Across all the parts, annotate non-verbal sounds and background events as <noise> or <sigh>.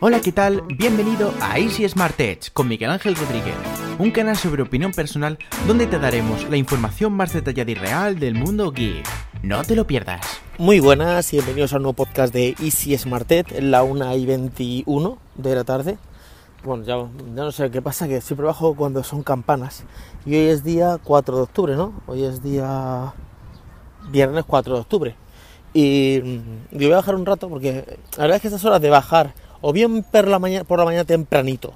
Hola, ¿qué tal? Bienvenido a Easy Smart Edge con Miguel Ángel Rodríguez, un canal sobre opinión personal donde te daremos la información más detallada y real del mundo geek. No te lo pierdas. Muy buenas y bienvenidos a un nuevo podcast de Easy Smart Edge la 1 y 21 de la tarde. Bueno, ya, ya no sé qué pasa, que siempre bajo cuando son campanas. Y hoy es día 4 de octubre, ¿no? Hoy es día viernes 4 de octubre. Y, mm, y voy a bajar un rato porque la verdad es que estas horas de bajar, o bien por la mañana, tempranito,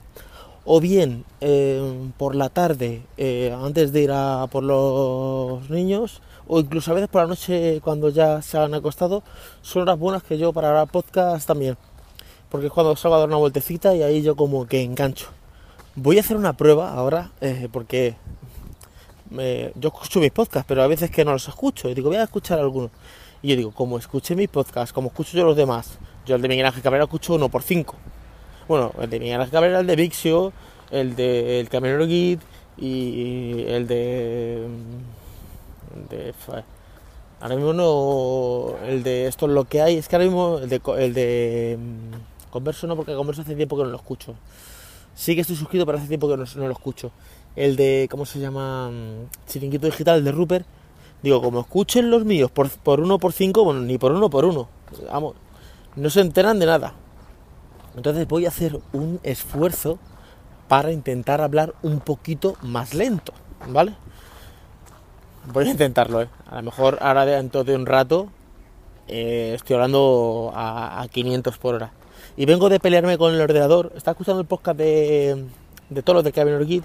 o bien eh, por la tarde, eh, antes de ir a por los niños, o incluso a veces por la noche cuando ya se han acostado, son horas buenas que yo para grabar podcast también. Porque es cuando salgo a dar una vueltecita y ahí yo como que engancho. Voy a hacer una prueba ahora, eh, porque me- yo escucho mis podcasts, pero a veces que no los escucho. Y digo, voy a escuchar algunos. Y yo digo, como escuché mis podcasts, como escucho yo los demás, yo el de Miguel Ángel Cabrera escucho uno por cinco. Bueno, el de Miguel Ángel Cabrera, el de Vixio, el de El Git y el de. de ahora mismo no. El de Esto es lo que hay. Es que ahora mismo el de, el de mm, Converso no, porque Converso hace tiempo que no lo escucho. Sí que estoy suscrito, pero hace tiempo que no, no lo escucho. El de. ¿Cómo se llama? Mm, Chiringuito Digital, el de Rupert. Digo, como escuchen los míos por, por uno por cinco, bueno, ni por uno por uno. Vamos, no se enteran de nada. Entonces voy a hacer un esfuerzo para intentar hablar un poquito más lento, ¿vale? Voy a intentarlo, ¿eh? A lo mejor ahora dentro de un rato eh, estoy hablando a, a 500 por hora. Y vengo de pelearme con el ordenador. Estaba escuchando el podcast de, de todos los de Kevin Orchid,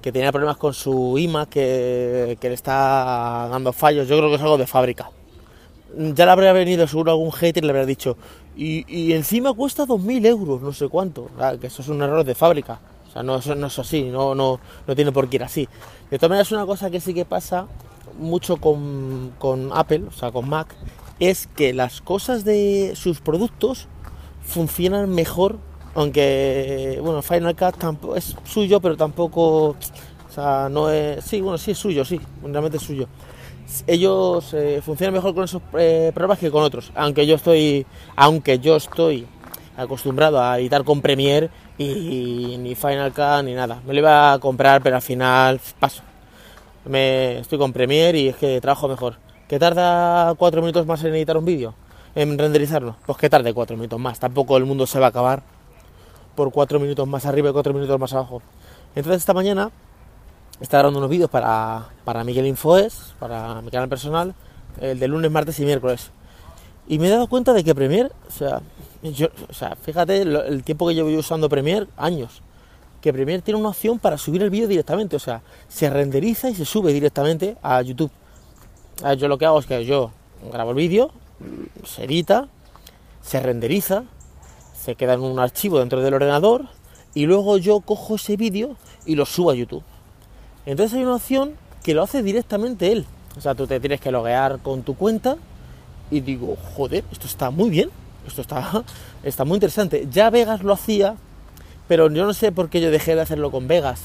que tenía problemas con su iMac, que, que le está dando fallos. Yo creo que es algo de fábrica ya le habría venido seguro algún hater y le habría dicho y, y encima cuesta 2.000 euros, no sé cuánto, Ah, que eso es un error de fábrica, o sea, no, eso no es así, no, no, no tiene por qué ir así. De todas maneras, una cosa que sí que pasa mucho con, con Apple, o sea, con Mac, es que las cosas de sus productos funcionan mejor, aunque, bueno, Final Cut tampoco es suyo, pero tampoco, o sea, no es, sí, bueno, sí es suyo, sí, realmente es suyo ellos eh, funcionan mejor con esos eh, programas que con otros. Aunque yo estoy, aunque yo estoy acostumbrado a editar con Premiere y, ni Final Cut ni nada. Me lo iba a comprar, pero al final paso. Me estoy con Premiere y es que trabajo mejor. ¿Que tarda cuatro minutos más en editar un vídeo? En renderizarlo. Pues que tarde cuatro minutos más. Tampoco el mundo se va a acabar por cuatro minutos más arriba y cuatro minutos más abajo. Entonces esta mañana estaba grabando unos vídeos para, para Miguel Infoes, para mi canal personal, el de lunes, martes y miércoles. Y me he dado cuenta de que Premiere, o sea, yo, o sea fíjate lo- el tiempo que llevo yo usando Premiere, años, que Premiere tiene una opción para subir el vídeo directamente, o sea, se renderiza y se sube directamente a YouTube. Yo lo que hago es que yo grabo el vídeo, se edita, se renderiza, se queda en un archivo dentro del ordenador y luego yo cojo ese vídeo y lo subo a YouTube. Entonces hay una opción que lo hace directamente él. O sea, tú te tienes que loguear con tu cuenta y digo, joder, esto está muy bien, esto está, <laughs> está muy interesante. Ya Vegas lo hacía, pero yo no sé por qué yo dejé de hacerlo con Vegas.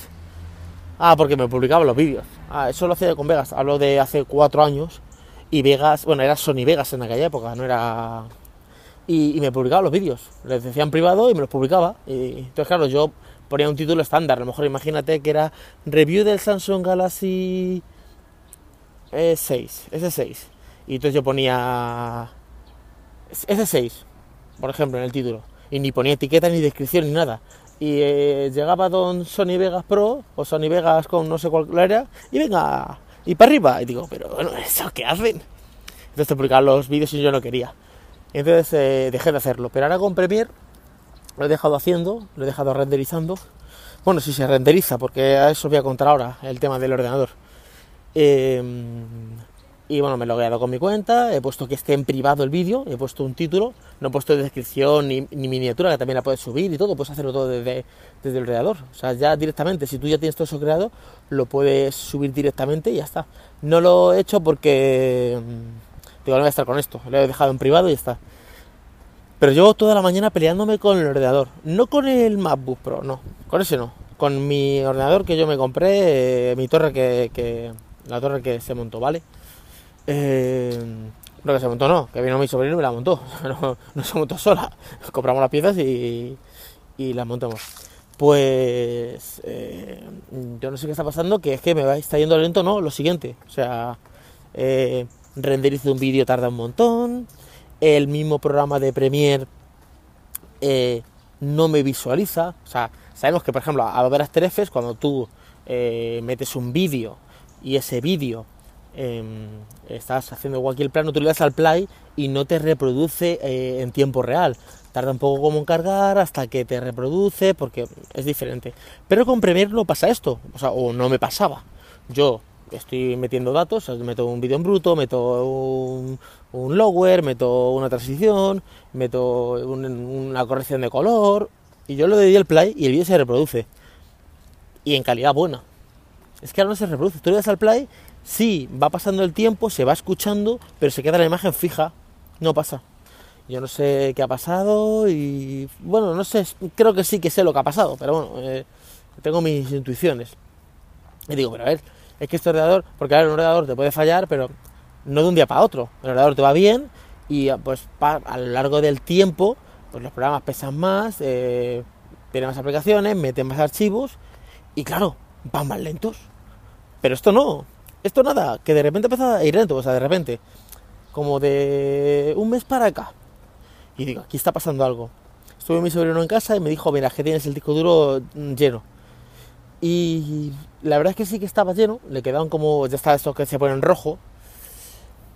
Ah, porque me publicaba los vídeos. Ah, eso lo hacía con Vegas. Hablo de hace cuatro años. Y Vegas, bueno, era Sony Vegas en aquella época, no era... Y, y me publicaba los vídeos. Les decía privado y me los publicaba. Y entonces, claro, yo ponía un título estándar. A lo mejor imagínate que era review del Samsung Galaxy S6, S6. Y entonces yo ponía S6, por ejemplo, en el título. Y ni ponía etiqueta ni descripción ni nada. Y eh, llegaba don Sony Vegas Pro o Sony Vegas con no sé cuál era y venga, y para arriba. Y digo, pero bueno, ¿eso qué hacen? Entonces te publicaban los vídeos y yo no quería. Entonces eh, dejé de hacerlo. Pero ahora con Premiere lo he dejado haciendo, lo he dejado renderizando. Bueno, si se renderiza, porque a eso os voy a contar ahora el tema del ordenador. Eh, y bueno, me lo he logueado con mi cuenta, he puesto que esté en privado el vídeo, he puesto un título, no he puesto descripción ni, ni miniatura, que también la puedes subir y todo, puedes hacerlo todo desde, desde el ordenador. O sea, ya directamente, si tú ya tienes todo eso creado, lo puedes subir directamente y ya está. No lo he hecho porque mm, digo, no voy a estar con esto, lo he dejado en privado y ya está. Pero llevo toda la mañana peleándome con el ordenador. No con el MacBook Pro, no. Con ese no. Con mi ordenador que yo me compré, eh, mi torre que, La torre que se montó, ¿vale? Eh, No que se montó, no, que vino mi sobrino y me la montó. <laughs> No, no se montó sola. <laughs> Compramos las piezas y, y las montamos. Pues eh, yo no sé qué está pasando, que es que me va, está yendo lento, no, lo siguiente. O sea, eh, renderizo un vídeo tarda un montón, el mismo programa de Premiere eh, no me visualiza. O sea, sabemos que, por ejemplo, a ver After Effects, cuando tú eh, metes un vídeo y ese vídeo em, estás haciendo cualquier plano, tú le das al play y no te reproduce eh, en tiempo real. Tarda un poco como en cargar hasta que te reproduce porque es diferente. Pero con Premiere no pasa esto, o sea, o no me pasaba. Yo estoy metiendo datos, meto un vídeo en bruto, meto un, un, lower, meto una transición, meto una corrección de color, y yo le doy el play y el vídeo se reproduce. Y en calidad buena. Es que ahora no se reproduce. Tú le das al play, sí, va pasando el tiempo, se va escuchando, pero se queda la imagen fija. No pasa. Yo no sé qué ha pasado y bueno, no sé, creo que sí que sé lo que ha pasado, pero bueno, eh, tengo mis intuiciones. Y digo, pero a ver, es que este ordenador, porque ahora un ordenador te puede fallar, pero no de un día para otro. El ordenador te va bien y pues a lo largo del tiempo, pues los programas pesan más, eh, tienen más aplicaciones, meten más archivos y claro, van más lentos. Pero esto no, esto nada, que de repente empieza a ir lento, o sea, de repente, como de un mes para acá. Y digo, aquí está pasando algo. Estuve mi sobrino en casa y me dijo, mira, que tienes el disco duro lleno y la verdad es que sí que estaba lleno, le quedaban como, ya está esos que se ponen rojo.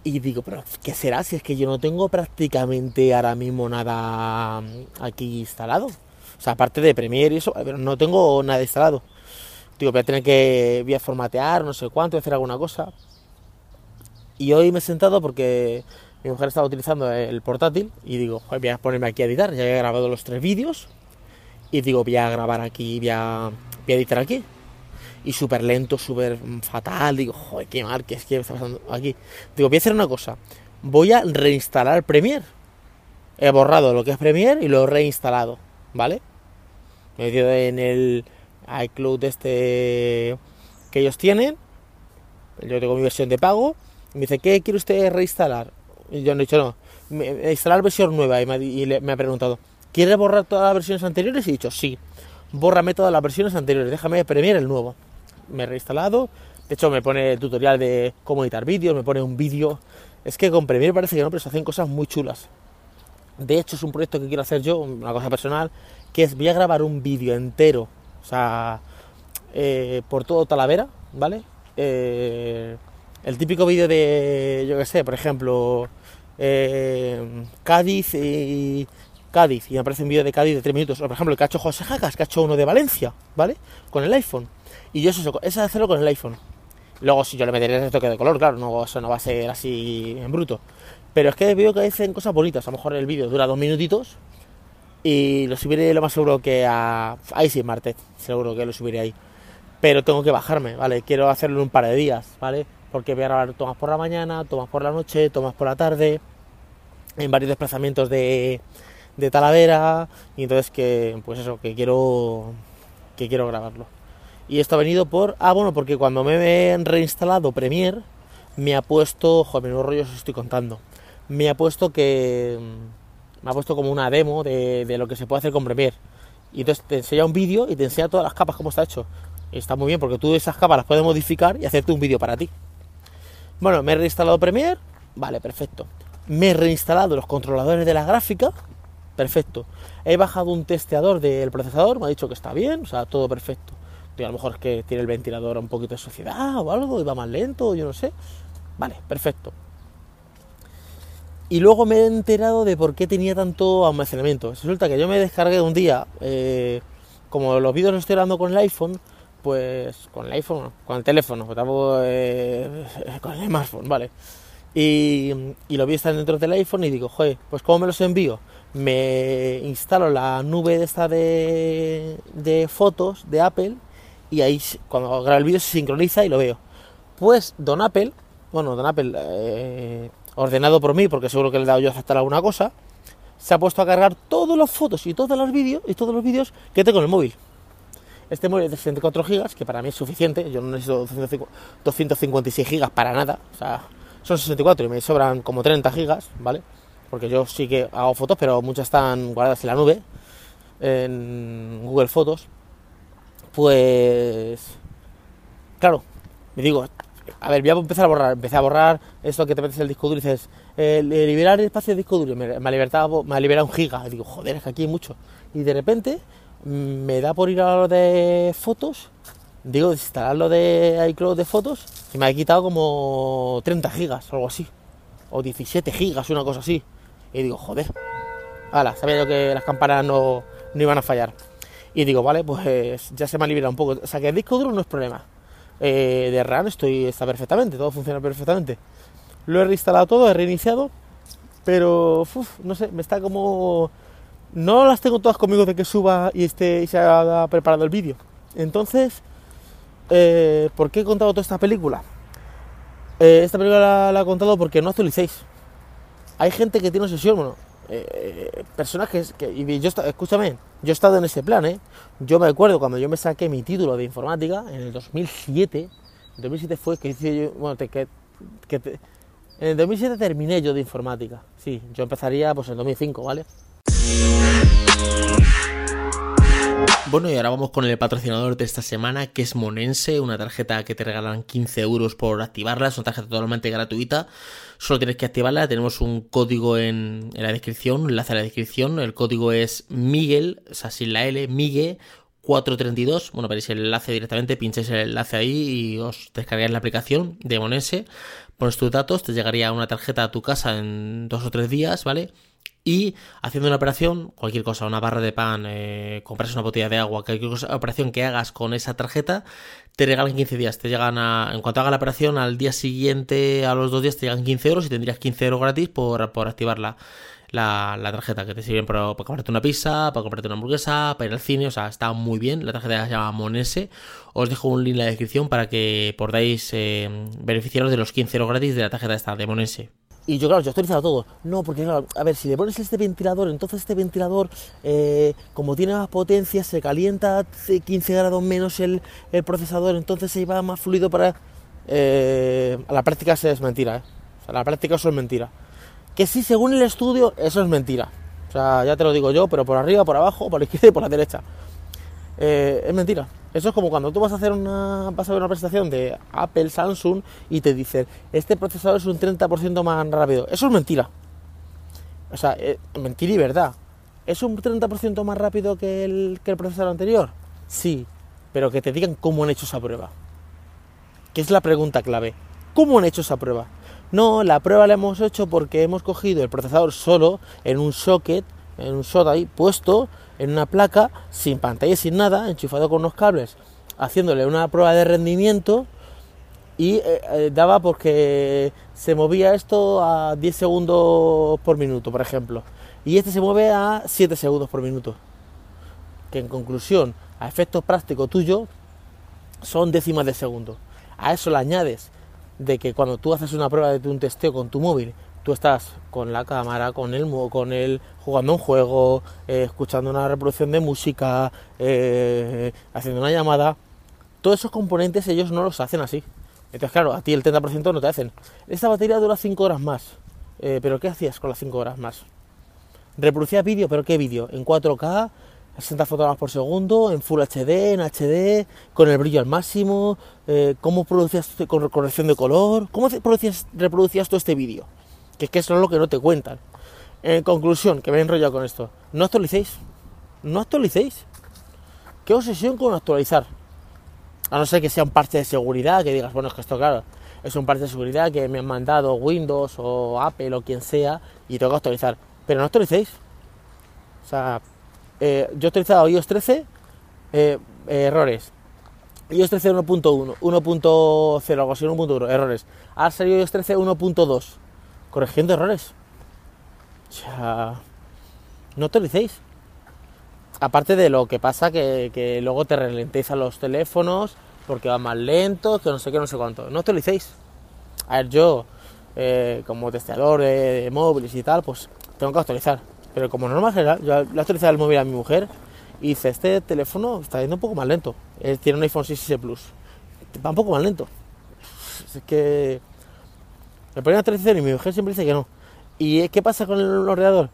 Y digo, pero ¿qué será si es que yo no tengo prácticamente ahora mismo nada aquí instalado? O sea, aparte de Premiere y eso, pero no tengo nada instalado. Digo, voy a tener que voy a formatear, no sé cuánto, voy a hacer alguna cosa. Y hoy me he sentado porque mi mujer estaba utilizando el portátil y digo, voy a ponerme aquí a editar. Ya he grabado los tres vídeos y digo, voy a grabar aquí, voy a voy a editar aquí. Y súper lento, súper fatal. Digo, joder, qué mal que es que está pasando aquí. Digo, voy a hacer una cosa. Voy a reinstalar Premiere. He borrado lo que es Premiere y lo he reinstalado, ¿vale? Me he metido en el iCloud este que ellos tienen. Yo tengo mi versión de pago. me dice, ¿qué quiere usted reinstalar? Y yo no he dicho no. Instalar versión nueva. Y me, me ha preguntado, ¿quiere borrar todas las versiones anteriores? Y he dicho, sí bórrame todas las versiones anteriores, déjame Premiere el nuevo. Me he reinstalado, de hecho me pone tutorial de cómo editar vídeos, me pone un vídeo. Es que con Premiere parece que no, pero se hacen cosas muy chulas. De hecho es un proyecto que quiero hacer yo, una cosa personal, que es voy a grabar un vídeo entero, o sea, eh, por todo Talavera, ¿vale? Eh, el típico vídeo de, yo qué sé, por ejemplo, eh, Cádiz y Cádiz y me aparece un vídeo de Cádiz de 3 minutos. O por ejemplo, el que ha hecho José Jagas, que ha hecho uno de Valencia, ¿vale? Con el iPhone. Y yo eso, eso es hacerlo con el iPhone. Luego, si yo le meteré ese toque de color, claro, no, eso no va a ser así en bruto. Pero es que veo que hacen cosas bonitas. A lo mejor el vídeo dura dos minutitos y lo subiré lo más seguro que a. Ahí sí, Marte, seguro que lo subiré ahí. Pero tengo que bajarme, ¿vale? Quiero hacerlo en un par de días, ¿vale? Porque voy a grabar tomas por la mañana, tomas por la noche, tomas por la tarde, en varios desplazamientos de, de Talavera y entonces que pues eso que quiero que quiero grabarlo y esto ha venido por ah bueno porque cuando me he reinstalado Premiere me ha puesto joder menudo rollo os estoy contando. Me ha puesto que mm, me ha puesto como una demo de, de lo que se puede hacer con Premiere. Y entonces te enseña un vídeo y te enseña todas las capas como está hecho. Y está muy bien porque tú esas capas las puedes modificar y hacerte un vídeo para ti. Bueno me he reinstalado Premiere. Vale perfecto. Me he reinstalado los controladores de la gráfica. Perfecto. He bajado un testeador del procesador, me ha dicho que está bien, o sea, todo perfecto. A lo mejor es que tiene el ventilador un poquito de suciedad o algo, y va más lento, yo no sé. Vale, perfecto. Y luego me he enterado de por qué tenía tanto almacenamiento. Resulta que yo me descargué un día, eh, como los vídeos los estoy grabando con el iPhone, pues con el iPhone, con el teléfono, eh, <laughs> con el smartphone, vale. Y, y los vídeos están dentro del iPhone y digo, joder, pues ¿cómo me los envío? me instalo la nube de esta de, de fotos de Apple y ahí cuando grabo el vídeo se sincroniza y lo veo. Pues Don Apple, bueno, Don Apple, eh, ordenado por mí, porque seguro que le he dado yo a aceptar alguna cosa, se ha puesto a cargar todas las fotos y todos los vídeos y todos los vídeos que tengo en el móvil. Este móvil es de 64 GB, que para mí es suficiente, yo no necesito 256 GB para nada, o sea, son 64 y me sobran como 30 gigas, ¿vale? Porque yo sí que hago fotos, pero muchas están guardadas en la nube, en Google Fotos. Pues, claro, me digo, a ver, voy a empezar a borrar. Empecé a borrar esto que te metes el disco duro y dices, eh, liberar el espacio de disco duro. Me, me, ha liberado, me un giga. Digo, joder, es que aquí hay mucho. Y de repente mm, me da por ir a lo de fotos. Digo, desinstalar lo de iCloud de fotos. Y me ha quitado como 30 gigas o algo así. O 17 gigas, una cosa así. Y digo, joder. Hala, sabía yo que las campanas no, no iban a fallar. Y digo, vale, pues ya se me ha liberado un poco. O sea que el disco duro no es problema eh, de RAM estoy, está perfectamente, todo funciona perfectamente. Lo he reinstalado todo, he reiniciado, pero no sé, me está como... No las tengo todas conmigo de que suba y, esté, y se haya preparado el vídeo. Entonces, eh, ¿por qué he contado toda esta película? Eh, esta película la, he contado porque no actualicéis. Hay gente que tiene obsesión, bueno, eh, personajes que, y yo escúchame, yo he estado en ese plan, ¿eh? Yo me acuerdo cuando yo me saqué mi título de informática en el 2007, en 2007 fue que hice yo, bueno, que, que en el 2007 terminé yo de informática, sí, yo empezaría pues en 2005, ¿vale? Bueno, y ahora vamos con el patrocinador de esta semana, que es Monense, una tarjeta que te regalan 15 euros por activarla, es una tarjeta totalmente gratuita, solo tienes que activarla, tenemos un código en, la descripción, un enlace a la descripción, el código es Miguel, o sea, sin la L, Miguel 432, bueno, veréis el enlace directamente, pincháis el enlace ahí y os descargáis la aplicación de Monense, pones tus datos, te llegaría una tarjeta a tu casa en dos o tres días, ¿vale? Y haciendo una operación, cualquier cosa, una barra de pan, eh, compras una botella de agua, cualquier cosa, operación que hagas con esa tarjeta, te regalan 15 días. Te llegan a, en cuanto haga la operación, al día siguiente, a los dos días, te llegan 15 euros y tendrías 15 euros gratis por, por activar la, la, tarjeta, que te sirven para, comprarte una pizza, para comprarte una hamburguesa, para ir al cine, o sea, está muy bien. La tarjeta se llama Monese. Os dejo un link en la descripción para que podáis eh, beneficiaros de los 15 euros gratis de la tarjeta esta de Monese. Y yo, claro, yo actualizado todo. No, porque claro, a ver, si le pones este ventilador, entonces este ventilador, eh, como tiene más potencia, se calienta 15 grados menos el, procesador, entonces se va más fluido para... Eh, a la práctica eso es mentira, ¿eh? A la práctica eso es mentira. Que sí, según el estudio, eso es mentira. O sea, ya te lo digo yo, pero por arriba, por abajo, por la izquierda y por la derecha. Eh, es mentira. Eso es como cuando tú vas a hacer una, vas a ver una presentación de Apple, Samsung y te dicen, este procesador es un 30% más rápido. Eso es mentira. O sea, eh, mentira y verdad. ¿Es un 30% más rápido que el, que el procesador anterior? Sí, pero que te digan cómo han hecho esa prueba. Que es la pregunta clave. ¿Cómo han hecho esa prueba? No, la prueba la hemos hecho porque hemos cogido el procesador solo en un socket, en un SOT ahí puesto, en una placa, sin pantalla, sin nada, enchufado con unos cables, haciéndole una prueba de rendimiento y eh, eh, daba porque se movía esto a 10 segundos por minuto, por ejemplo. Y este se mueve a 7 segundos por minuto. Que en conclusión, a efecto práctico tuyo, son décimas de segundo. A eso le añades de que cuando tú haces una prueba de un testeo con tu móvil estás con la cámara, con el, con él jugando un juego, eh, escuchando una reproducción de música, eh, haciendo una llamada, todos esos componentes ellos no los hacen así. Entonces, claro, a ti el 30% no te hacen. Esta batería dura 5 horas más. Eh, ¿Pero qué hacías con las 5 horas más? Reproducía vídeo, pero ¿qué vídeo? En 4K, 60 fotogramas por segundo, en Full HD, en HD, con el brillo al máximo. ¿Cómo producías con corrección de color? ¿Cómo reproducías, reproducías todo este vídeo? Que es que eso es lo que no te cuentan. En conclusión, que me he enrollado con esto, no actualicéis, no actualicéis. ¿Qué obsesión con actualizar? A no ser que sea un parche de seguridad, que digas, bueno, es que esto, claro, es un parche de seguridad que me han mandado Windows o Apple o quien sea y tengo que actualizar. Pero no actualicéis. O sea, eh, yo he actualizado iOS 13, eh, errores. iOS 13 1.1, 1.0, algo así, 1.1, errores. Ahora salió iOS 13 1.2 corrigiendo errores. O sea, no utilicéis. Aparte de lo que pasa que, luego te ralentizan los teléfonos porque van más lentos, que no sé qué, no sé cuánto. No utilicéis. A ver, yo, eh, como testeador de, móviles y tal, pues tengo que actualizar. Pero como norma general, yo le actualizado el móvil a mi mujer y dice, este teléfono está yendo un poco más lento. Él tiene un iPhone 6S Plus. Va un poco más lento. Es que Me ponía actualización y mi mujer siempre dice que no. ¿Y qué pasa con el ordenador?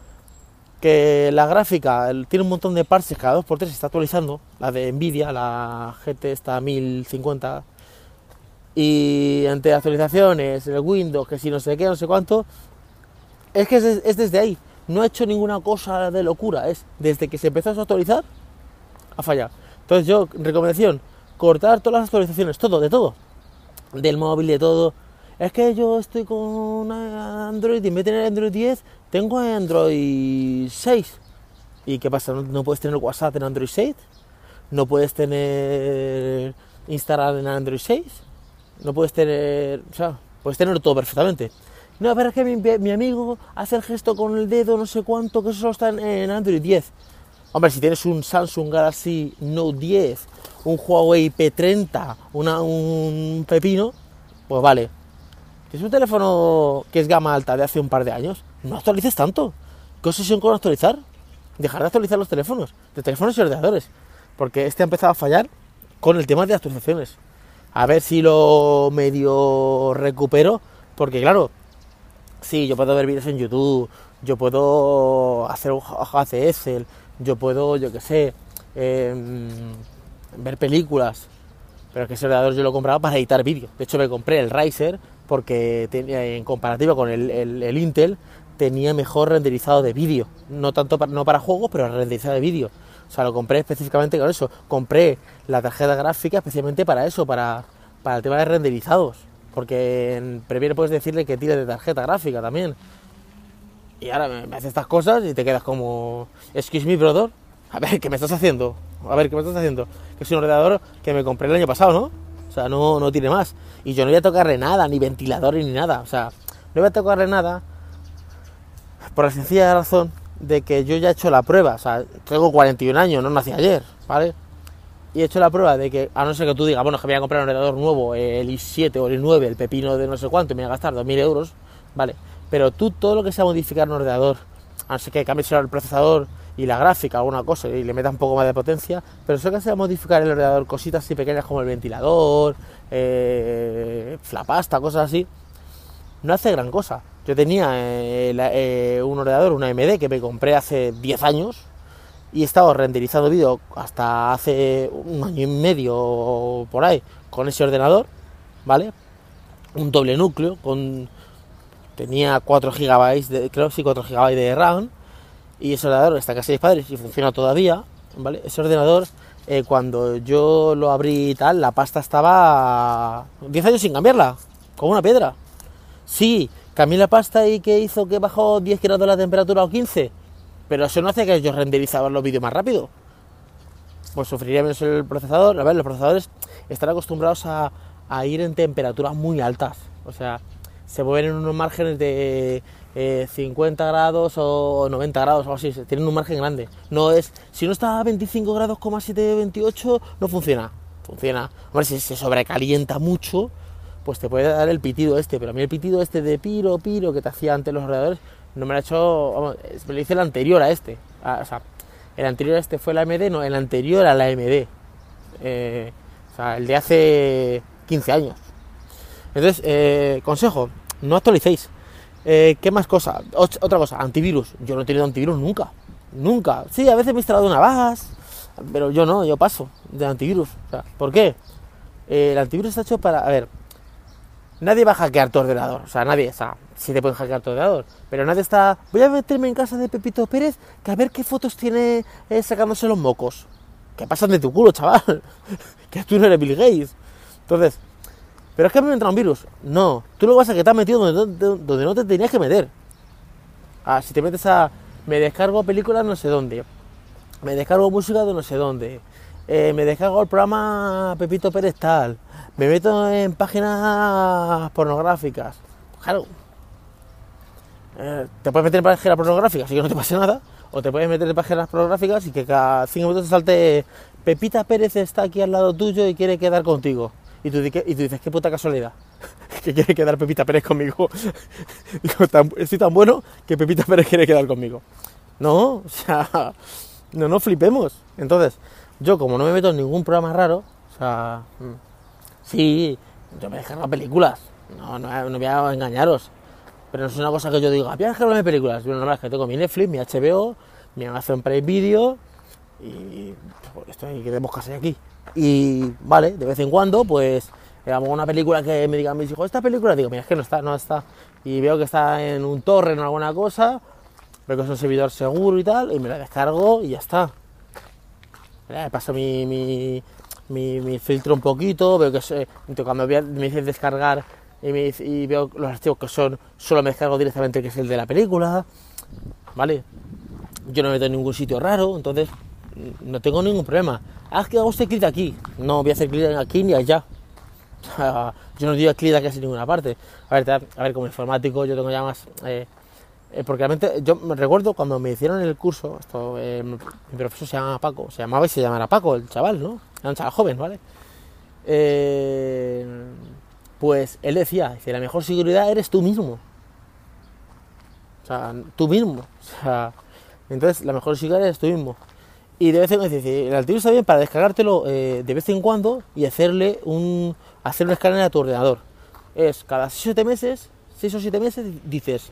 Que la gráfica tiene un montón de parses, cada 2x3 se está actualizando. La de Nvidia, la GT está 1050. Y entre actualizaciones, el Windows, que si no sé qué, no sé cuánto. Es que es, es desde ahí. No ha hecho ninguna cosa de locura. Es desde que se empezó a actualizar, ha fallado. Entonces yo, recomendación, cortar todas las actualizaciones, todo, de todo. Del móvil, de todo es que yo estoy con Android y en vez de tener Android 10, tengo Android 6. ¿Y qué pasa? ¿No, puedes tener WhatsApp en Android 6? ¿No puedes tener Instagram en Android 6? ¿No puedes tener... O sea, puedes tenerlo todo perfectamente. No, pero es que mi, amigo hace el gesto con el dedo, no sé cuánto, que eso solo está en, Android 10. Hombre, si tienes un Samsung Galaxy Note 10, un Huawei P30, una, un pepino, pues vale, es un teléfono que es gama alta de hace un par de años, no actualices tanto. ¿Qué obsesión con actualizar? Dejar de actualizar los teléfonos, de teléfonos y ordenadores. Porque este ha empezado a fallar con el tema de actualizaciones. A ver si lo medio recupero. Porque claro, sí, yo puedo ver vídeos en YouTube, yo puedo hacer hojas de Excel, yo puedo, yo qué sé, em, ver películas. Pero que ese ordenador yo lo he comprado para editar vídeo. De hecho, me compré el Riser porque en comparativa con el, Intel tenía mejor renderizado de vídeo, no tanto para, no para juegos, pero renderizado de vídeo. O sea, lo compré específicamente con eso. Compré la tarjeta gráfica especialmente para eso, para, para el tema de renderizados. Porque en Premiere puedes decirle que tire de tarjeta gráfica también. Y ahora me, me hace estas cosas y te quedas como... Excuse me, brother. A ver, ¿qué me estás haciendo? A ver, ¿qué me estás haciendo? Que es un ordenador que me compré el año pasado, ¿no? Sea, no, no tiene más. Y yo no voy a tocarle nada, ni ventiladores ni nada. O sea, no voy a tocarle nada por la sencilla razón de que yo ya he hecho la prueba. O sea, tengo 41 años, no nací ayer, ¿vale? Y he hecho la prueba de que, a no ser que tú digas, bueno, que voy a comprar un ordenador nuevo, el i7 o el i9, el pepino de no sé cuánto, y me voy a gastar 2.000 euros, ¿vale? Pero tú todo lo que sea modificar un ordenador, a no ser que cambies el procesador y la gráfica, alguna cosa, y le metas un poco más de potencia, pero eso que sea modificar el ordenador, cositas así pequeñas como el ventilador, eh, cosas así, no hace gran cosa. Yo tenía eh, eh, un ordenador, una AMD, que me compré hace 10 años y he estado renderizando vídeo hasta hace un año y medio por ahí con ese ordenador, ¿vale? Un doble núcleo, con tenía 4 GB de, creo sí, 4 GB de RAM y ese ordenador está casi padres y funciona todavía, ¿vale? Ese ordenador eh, cuando yo lo abrí y tal, la pasta estaba 10 años sin cambiarla, como una piedra. Sí, cambié la pasta y que hizo que bajó 10 grados la temperatura o 15, pero eso no hace que yo renderizara los vídeos más rápido. Pues sufriría menos el procesador. A ver, los procesadores están acostumbrados a, a ir en temperaturas muy altas. O sea, se mueven en unos márgenes de 50 eh, grados o 90 grados o así, tienen un margen grande. No es, si no está a 25 grados, 7, 28, no funciona. Funciona. Hombre, si se sobrecalienta mucho, pues te puede dar el pitido este, pero a mí el pitido este de piro, piro que te hacía antes los ordenadores, no me lo ha hecho, me lo hice el anterior a este. o sea, el anterior a este fue la AMD, no, el anterior a la AMD. Eh, o sea, el de hace 15 años. Entonces, eh, consejo, no actualicéis. Eh, ¿Qué más cosa? Otra cosa, antivirus. Yo no he tenido antivirus nunca. Nunca. Sí, a veces me he instalado una bajas, pero yo no, yo paso de antivirus. ¿Por qué? Eh, el antivirus está hecho para. A ver, nadie va a hackear tu ordenador. O sea, nadie. O sea, sí te pueden hackear tu ordenador. Pero nadie está. Voy a meterme en casa de Pepito Pérez que a ver qué fotos tiene eh, sacándose los mocos. ¿Qué pasan de tu culo, chaval? <laughs> que tú no eres Bill Gates. Entonces, pero es que me entra un virus. No, tú lo que pasa es que te has metido donde, no te tenías que meter. Ah, si te metes a. Me descargo películas no sé dónde. Me descargo música de no sé dónde. Eh, me descargo el programa Pepito Pérez tal. Me meto en páginas pornográficas. Claro. Eh, te puedes meter en páginas pornográficas y que no te pase nada. O te puedes meter en páginas pornográficas y que cada 5 minutos te salte Pepita Pérez está aquí al lado tuyo y quiere quedar contigo. Y tú, dices, qué puta casualidad, <laughs> que quiere quedar Pepita Pérez conmigo. <laughs> Estoy tan bueno que Pepita Pérez quiere quedar conmigo. No, o sea, <laughs> no nos flipemos. Entonces, yo como no me meto en ningún programa raro, o sea, mm, sí, yo me descargo películas, No, no, no voy a engañaros. Pero no es una cosa que yo diga, voy a descargarme películas. Yo normal es que tengo mi Netflix, mi HBO, mi Amazon Prime Video y pues, esto hay que tenemos casa aquí. Y vale, de vez en cuando, pues digamos una película que me digan mis hijos, esta película, digo, mira, es que no está, no está. Y veo que está en un torre o alguna cosa, veo que es un servidor seguro y tal, y me la descargo y ya está. Me paso mi, mi, filtro un poquito, veo que se, cuando me dice descargar y, veo los archivos que son, solo me descargo directamente que es el de la película, ¿vale? Yo no me meto en ningún sitio raro, entonces no tengo ningún problema. Haz que hago este clic aquí. No voy a hacer clic aquí ni allá. <laughs> yo no digo clic aquí en ninguna parte. A ver, a ver, como informático yo tengo ya más... Eh, eh, porque realmente yo me recuerdo cuando me hicieron el curso, esto, eh, mi profesor se llama Paco, se llamaba y se llamará Paco, el chaval, ¿no? Era un chaval joven, ¿vale? pues él decía, dice, la mejor seguridad eres tú mismo. O sea, tú mismo. O sea, entonces la mejor seguridad eres tú mismo. Y de vez en cuando, el antivirus está bien para descargártelo eh, de vez en cuando y hacerle un, hacer un escáner a tu ordenador. Es cada 6 o 7 meses, 6 o 7 meses, dices,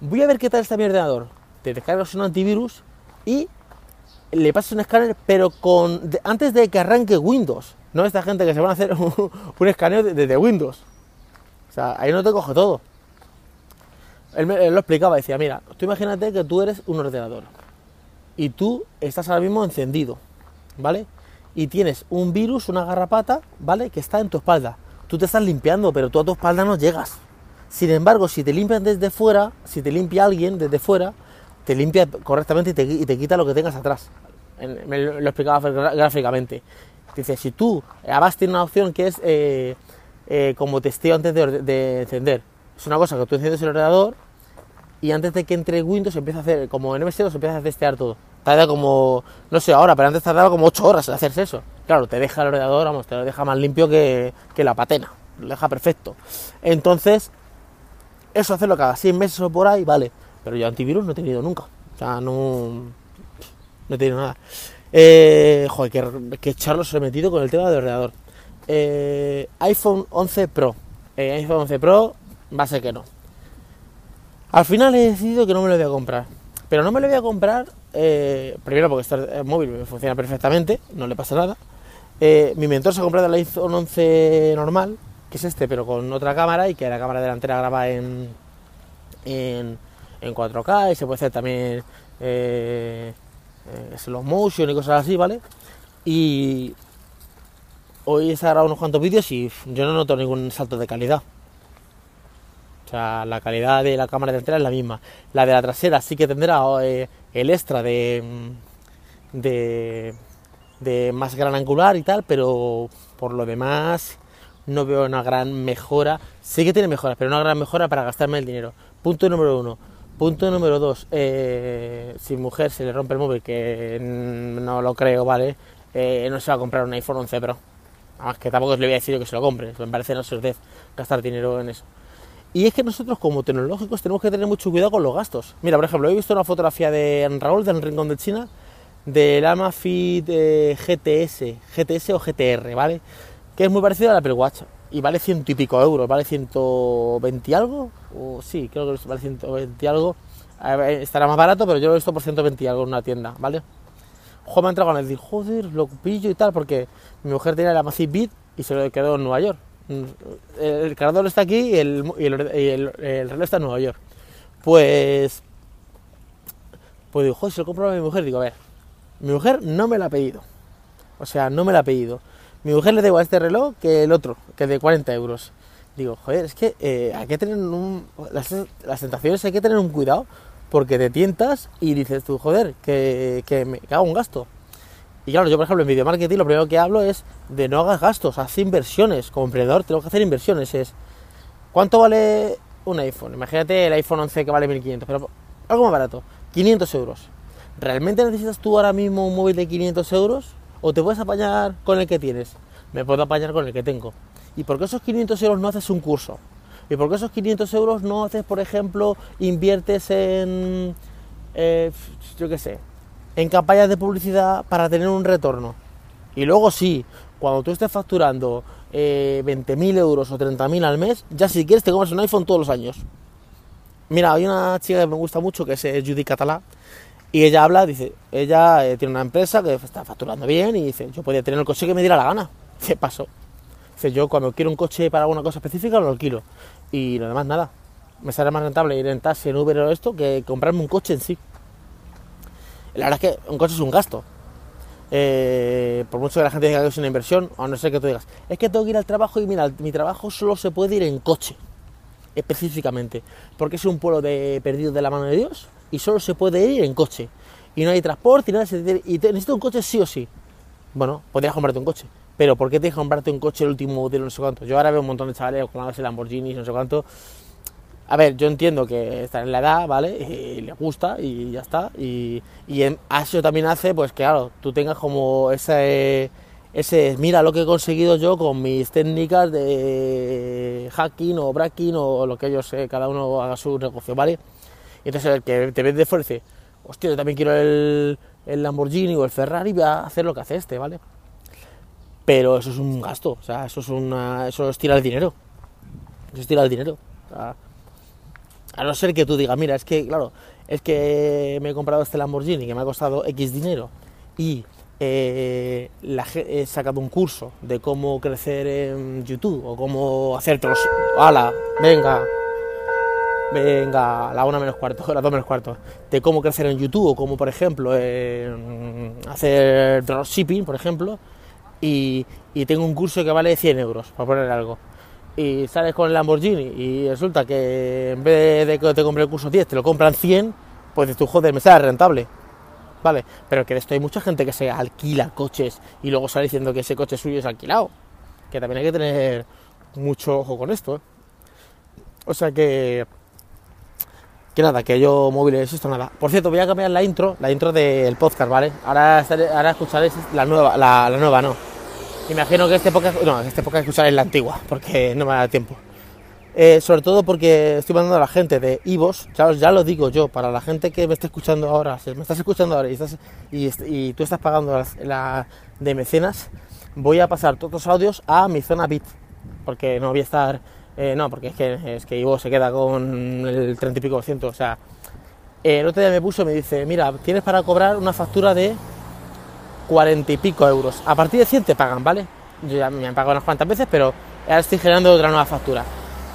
voy a ver qué tal está mi ordenador. Te descargas un antivirus y le pasas un escáner, pero con antes de que arranque Windows. No esta gente que se van a hacer <laughs> un, escaneo desde Windows. O sea, ahí no te coge todo. Él, me, lo explicaba, decía, mira, tú imagínate que tú eres un ordenador y tú estás ahora mismo encendido, ¿vale? Y tienes un virus, una garrapata, ¿vale? Que está en tu espalda. Tú te estás limpiando, pero tú a tu espalda no llegas. Sin embargo, si te limpian desde fuera, si te limpia alguien desde fuera, te limpia correctamente y te, quita lo que tengas atrás. Me lo, explicaba gráficamente. Dice, si tú, además tiene una opción que es eh, eh, como testeo antes de, de, encender. Es una cosa que tú enciendes el ordenador y antes de que entre Windows empieza a hacer, como en MS2 empieza a testear todo. Tarda como, no sé ahora, pero antes tardaba como 8 horas en hacerse eso. Claro, te deja el ordenador, vamos, te lo deja más limpio que, la patena, lo deja perfecto. Entonces, eso hacerlo cada 6 meses o por ahí, vale. Pero yo antivirus no he tenido nunca. O sea, no, no he tenido nada. Eh, joder, que, que charlo se he metido con el tema del ordenador. Eh, iPhone 11 Pro. Eh, iPhone 11 Pro va a ser que no. Al final he decidido que no me lo voy a comprar. Pero no me lo voy a comprar, eh, primero porque este móvil funciona perfectamente, no le pasa nada. Eh, mi mentor se ha comprado el iPhone 11 normal, que es este, pero con otra cámara y que la cámara delantera graba en, en, 4K y se puede hacer también eh, slow motion y cosas así, ¿vale? Y hoy he grabado unos cuantos vídeos y yo no noto ningún salto de calidad. O sea, la calidad de la cámara delantera es la misma. La de la trasera sí que tendrá eh, el extra de, mm, de, de, más gran angular y tal, pero por lo demás no veo una gran mejora. Sí que tiene mejoras, pero una gran mejora para gastarme el dinero. Punto número uno. Punto número dos. Eh, si mujer se le rompe el móvil, que no lo creo, ¿vale? Eh, no se va a comprar un iPhone 11 Pro. Además que tampoco le voy a decir que se lo compre. Me parece no ser de gastar dinero en eso. Y es que nosotros como tecnológicos tenemos que tener mucho cuidado con los gastos. Mira, por ejemplo, he visto una fotografía de Raúl del Rincón de China del Amafit eh, GTS, GTS o GTR, ¿vale? Que es muy parecido al Apple Watch y vale ciento y pico euros, vale 120 y algo, o sí, creo que vale 120 y algo. estará más barato, pero yo lo he visto por 120 y algo en una tienda, ¿vale? Joder, me ha entrado con el decir, joder, lo pillo y tal, porque mi mujer tenía el Amazfit Beat y se lo quedó en Nueva York. El cargador está aquí y el, reloj está en Nueva York. Pues. Pues digo, joder, se lo compro a mi mujer. Digo, a ver, mi mujer no me la ha pedido. O sea, no me la ha pedido. Mi mujer le debo a este reloj que el otro, que es de 40 euros. Digo, joder, es que eh, hay que tener un. Las, tentaciones hay que tener un cuidado porque te tientas y dices tú, joder, que, que me hago un gasto. Y claro, yo por ejemplo en video marketing lo primero que hablo es de no hagas gastos, haz inversiones. Como emprendedor tengo que hacer inversiones. Es ¿cuánto vale un iPhone? Imagínate el iPhone 11 que vale 1500, pero algo más barato, 500 euros. ¿Realmente necesitas tú ahora mismo un móvil de 500 euros? ¿O te puedes apañar con el que tienes? Me puedo apañar con el que tengo. ¿Y por qué esos 500 euros no haces un curso? ¿Y por qué esos 500 euros no haces, por ejemplo, inviertes en, eh, yo qué sé, en campañas de publicidad para tener un retorno. Y luego sí, cuando tú estés facturando eh, 20.000 euros o 30.000 al mes, ya si quieres te compras un iPhone todos los años. Mira, hay una chica que me gusta mucho que es Judy Catalá y ella habla, dice, ella eh, tiene una empresa que está facturando bien y dice, yo podría tener el coche que me diera la gana. <laughs> ¿Qué pasó? Dice, yo cuando quiero un coche para alguna cosa específica lo alquilo y lo demás nada. Me sale más rentable ir en taxi, en Uber o esto que comprarme un coche en sí. La verdad es que un coche es un gasto. Eh, por mucho que la gente diga que es una inversión, o no sé que tú digas, es que tengo que ir al trabajo y mira, mi trabajo solo se puede ir en coche, específicamente, porque es un pueblo de perdidos de la mano de Dios y solo se puede ir en coche. Y no hay transporte y nada, y te, necesito un coche sí o sí. Bueno, podrías comprarte un coche, pero ¿por qué tienes que comprarte un coche el último modelo, no sé cuánto? Yo ahora veo un montón de chavales con las Lamborghini, no sé cuánto, a ver, yo entiendo que está en la edad, ¿vale? Y le gusta y ya está. Y, y eso también hace, pues claro, tú tengas como ese, ese, mira lo que he conseguido yo con mis técnicas de hacking o bracking o lo que ellos, eh, cada uno haga su negocio, ¿vale? Y entonces el que te ve de fuerza, hostia, yo también quiero el, el Lamborghini o el Ferrari, voy a hacer lo que hace este, ¿vale? Pero eso es un gasto, o sea, eso es una, eso es tirar el dinero. Eso es tirar el dinero. O sea, a no ser que tú digas, mira, es que, claro, es que me he comprado este Lamborghini que me ha costado X dinero y eh, la, he sacado un curso de cómo crecer en YouTube o cómo hacerte los... ¡Hala! Venga, venga, la una menos cuarto, <laughs> la dos menos cuarto, de cómo crecer en YouTube o cómo, por ejemplo, hacer dropshipping, por ejemplo, y, y tengo un curso que vale 100 euros, para poner algo y sales con el Lamborghini y resulta que en vez de que te compre el curso 10 te lo compran 100, pues tú, joder, me sale rentable. Vale, pero que de esto hay mucha gente que se alquila coches y luego sale diciendo que ese coche suyo es alquilado. Que también hay que tener mucho ojo con esto. ¿eh? O sea que. Que nada, que yo móviles, esto nada. Por cierto, voy a cambiar la intro, la intro del podcast, ¿vale? Ahora, ahora escucharéis la nueva, la nueva, no Imagino que este podcast, no, este podcast escuchar es la antigua, porque no me da tiempo. Eh, sobre todo porque estoy mandando a la gente de Ivos, ya, ya lo digo yo, para la gente que me está escuchando ahora, si me estás escuchando ahora y, estás, y, tú estás pagando la, de mecenas, voy a pasar todos los audios a mi zona bit, porque no voy a estar, eh, no, porque es que, es que Ivo se queda con el 30 y pico por ciento, o sea, el otro día me puso y me dice, mira, tienes para cobrar una factura de 40 y pico euros. A partir de 100 te pagan, ¿vale? Yo ya me han pagado unas cuantas veces, pero ahora estoy generando otra nueva factura.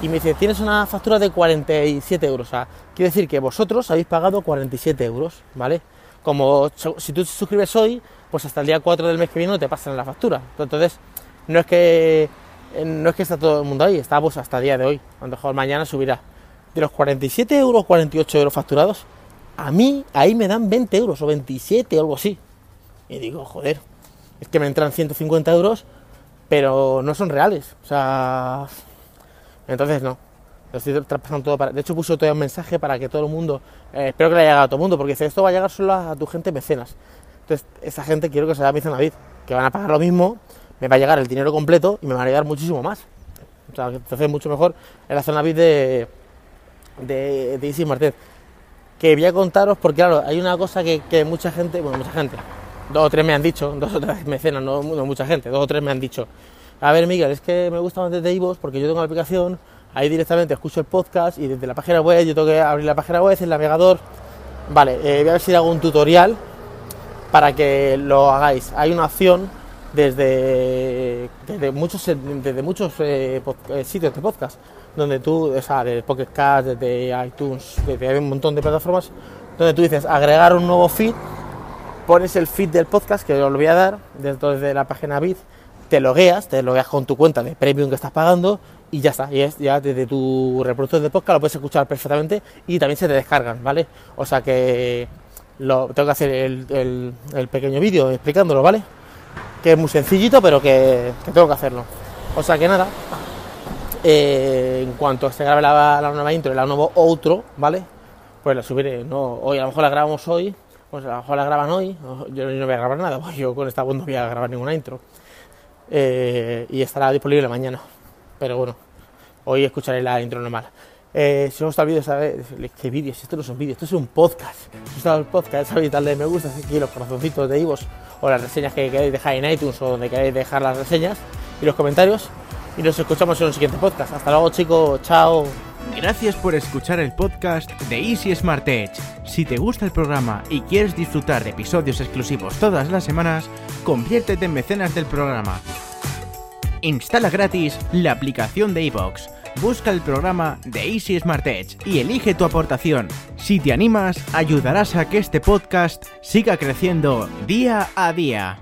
Y me dice, tienes una factura de 47 euros. O sea, quiere decir que vosotros habéis pagado 47 euros, ¿vale? Como si tú te suscribes hoy, pues hasta el día 4 del mes que viene no te pasan la factura. Entonces, no es que no es que está todo el mundo ahí, está pues hasta el día de hoy. A lo mejor mañana subirá. De los 47 euros, 48 euros facturados, a mí ahí me dan 20 euros o 27 o algo así. Y digo, joder, es que me entran 150 euros, pero no son reales. O sea, entonces no. Lo estoy traspasando todo. De hecho, puse todavía un mensaje para que todo el mundo... Eh, espero que le haya llegado a todo el mundo, porque dice, esto va a llegar solo a tu gente mecenas. Entonces, esa gente quiero que se vaya a mi que van a pagar lo mismo, me va a llegar el dinero completo y me va a llegar muchísimo más. O sea, entonces mucho mejor en la zona VIP de, de, de Easy Martet. Que voy a contaros, porque claro, hay una cosa que, que mucha gente, bueno, mucha gente, dos o tres me han dicho, <laughs> dos o tres mecenas, no, no mucha gente, dos o tres me han dicho, a ver Miguel, es que me gusta más desde iVoox porque yo tengo la aplicación, ahí directamente escucho el podcast y desde la página web yo tengo que abrir la página web, el navegador, vale, eh, voy a ver si hago un tutorial para que lo hagáis. Hay una opción desde, desde muchos, desde muchos eh, eh, sitios de podcast, donde tú, o sea, de Pocket Cast, desde iTunes, desde un montón de plataformas, donde tú dices agregar un nuevo feed pones el feed del podcast, que os lo voy a dar, dentro de la página Bit, te logueas, te logueas con tu cuenta de premium que estás pagando y ya está, y es ya desde tu reproductor de podcast lo puedes escuchar perfectamente y también se te descargan, ¿vale? O sea que tengo que hacer el, pequeño vídeo explicándolo, ¿vale? Que es muy sencillito, pero que, tengo que hacerlo. O sea que nada, eh, en cuanto se grabe la, la, nueva intro y la nuevo outro, ¿vale? Pues la subiré, no, hoy a lo mejor la grabamos hoy pues a lo mejor la graban hoy, yo no voy a grabar nada, <laughs> porque yo con esta web no voy a grabar ninguna intro. Eh, y estará disponible mañana. Pero bueno, hoy escucharé la intro normal. Eh, si os gusta el vídeo, sabéis qué vídeos, esto no es un vídeo, esto es un podcast. Si os gusta el podcast, sabéis darle me gusta, aquí los corazoncitos de Ivos o las reseñas que queréis dejar en iTunes o donde queráis dejar las reseñas y los comentarios. Y nos escuchamos en un siguiente podcast. Hasta luego, chicos, chao. Gracias por escuchar el podcast de Easy Smart Edge. Si te gusta el programa y quieres disfrutar de episodios exclusivos todas las semanas, conviértete en mecenas del programa. Instala gratis la aplicación de iVoox. Busca el programa de Easy Smart Edge y elige tu aportación. Si te animas, ayudarás a que este podcast siga creciendo día a día.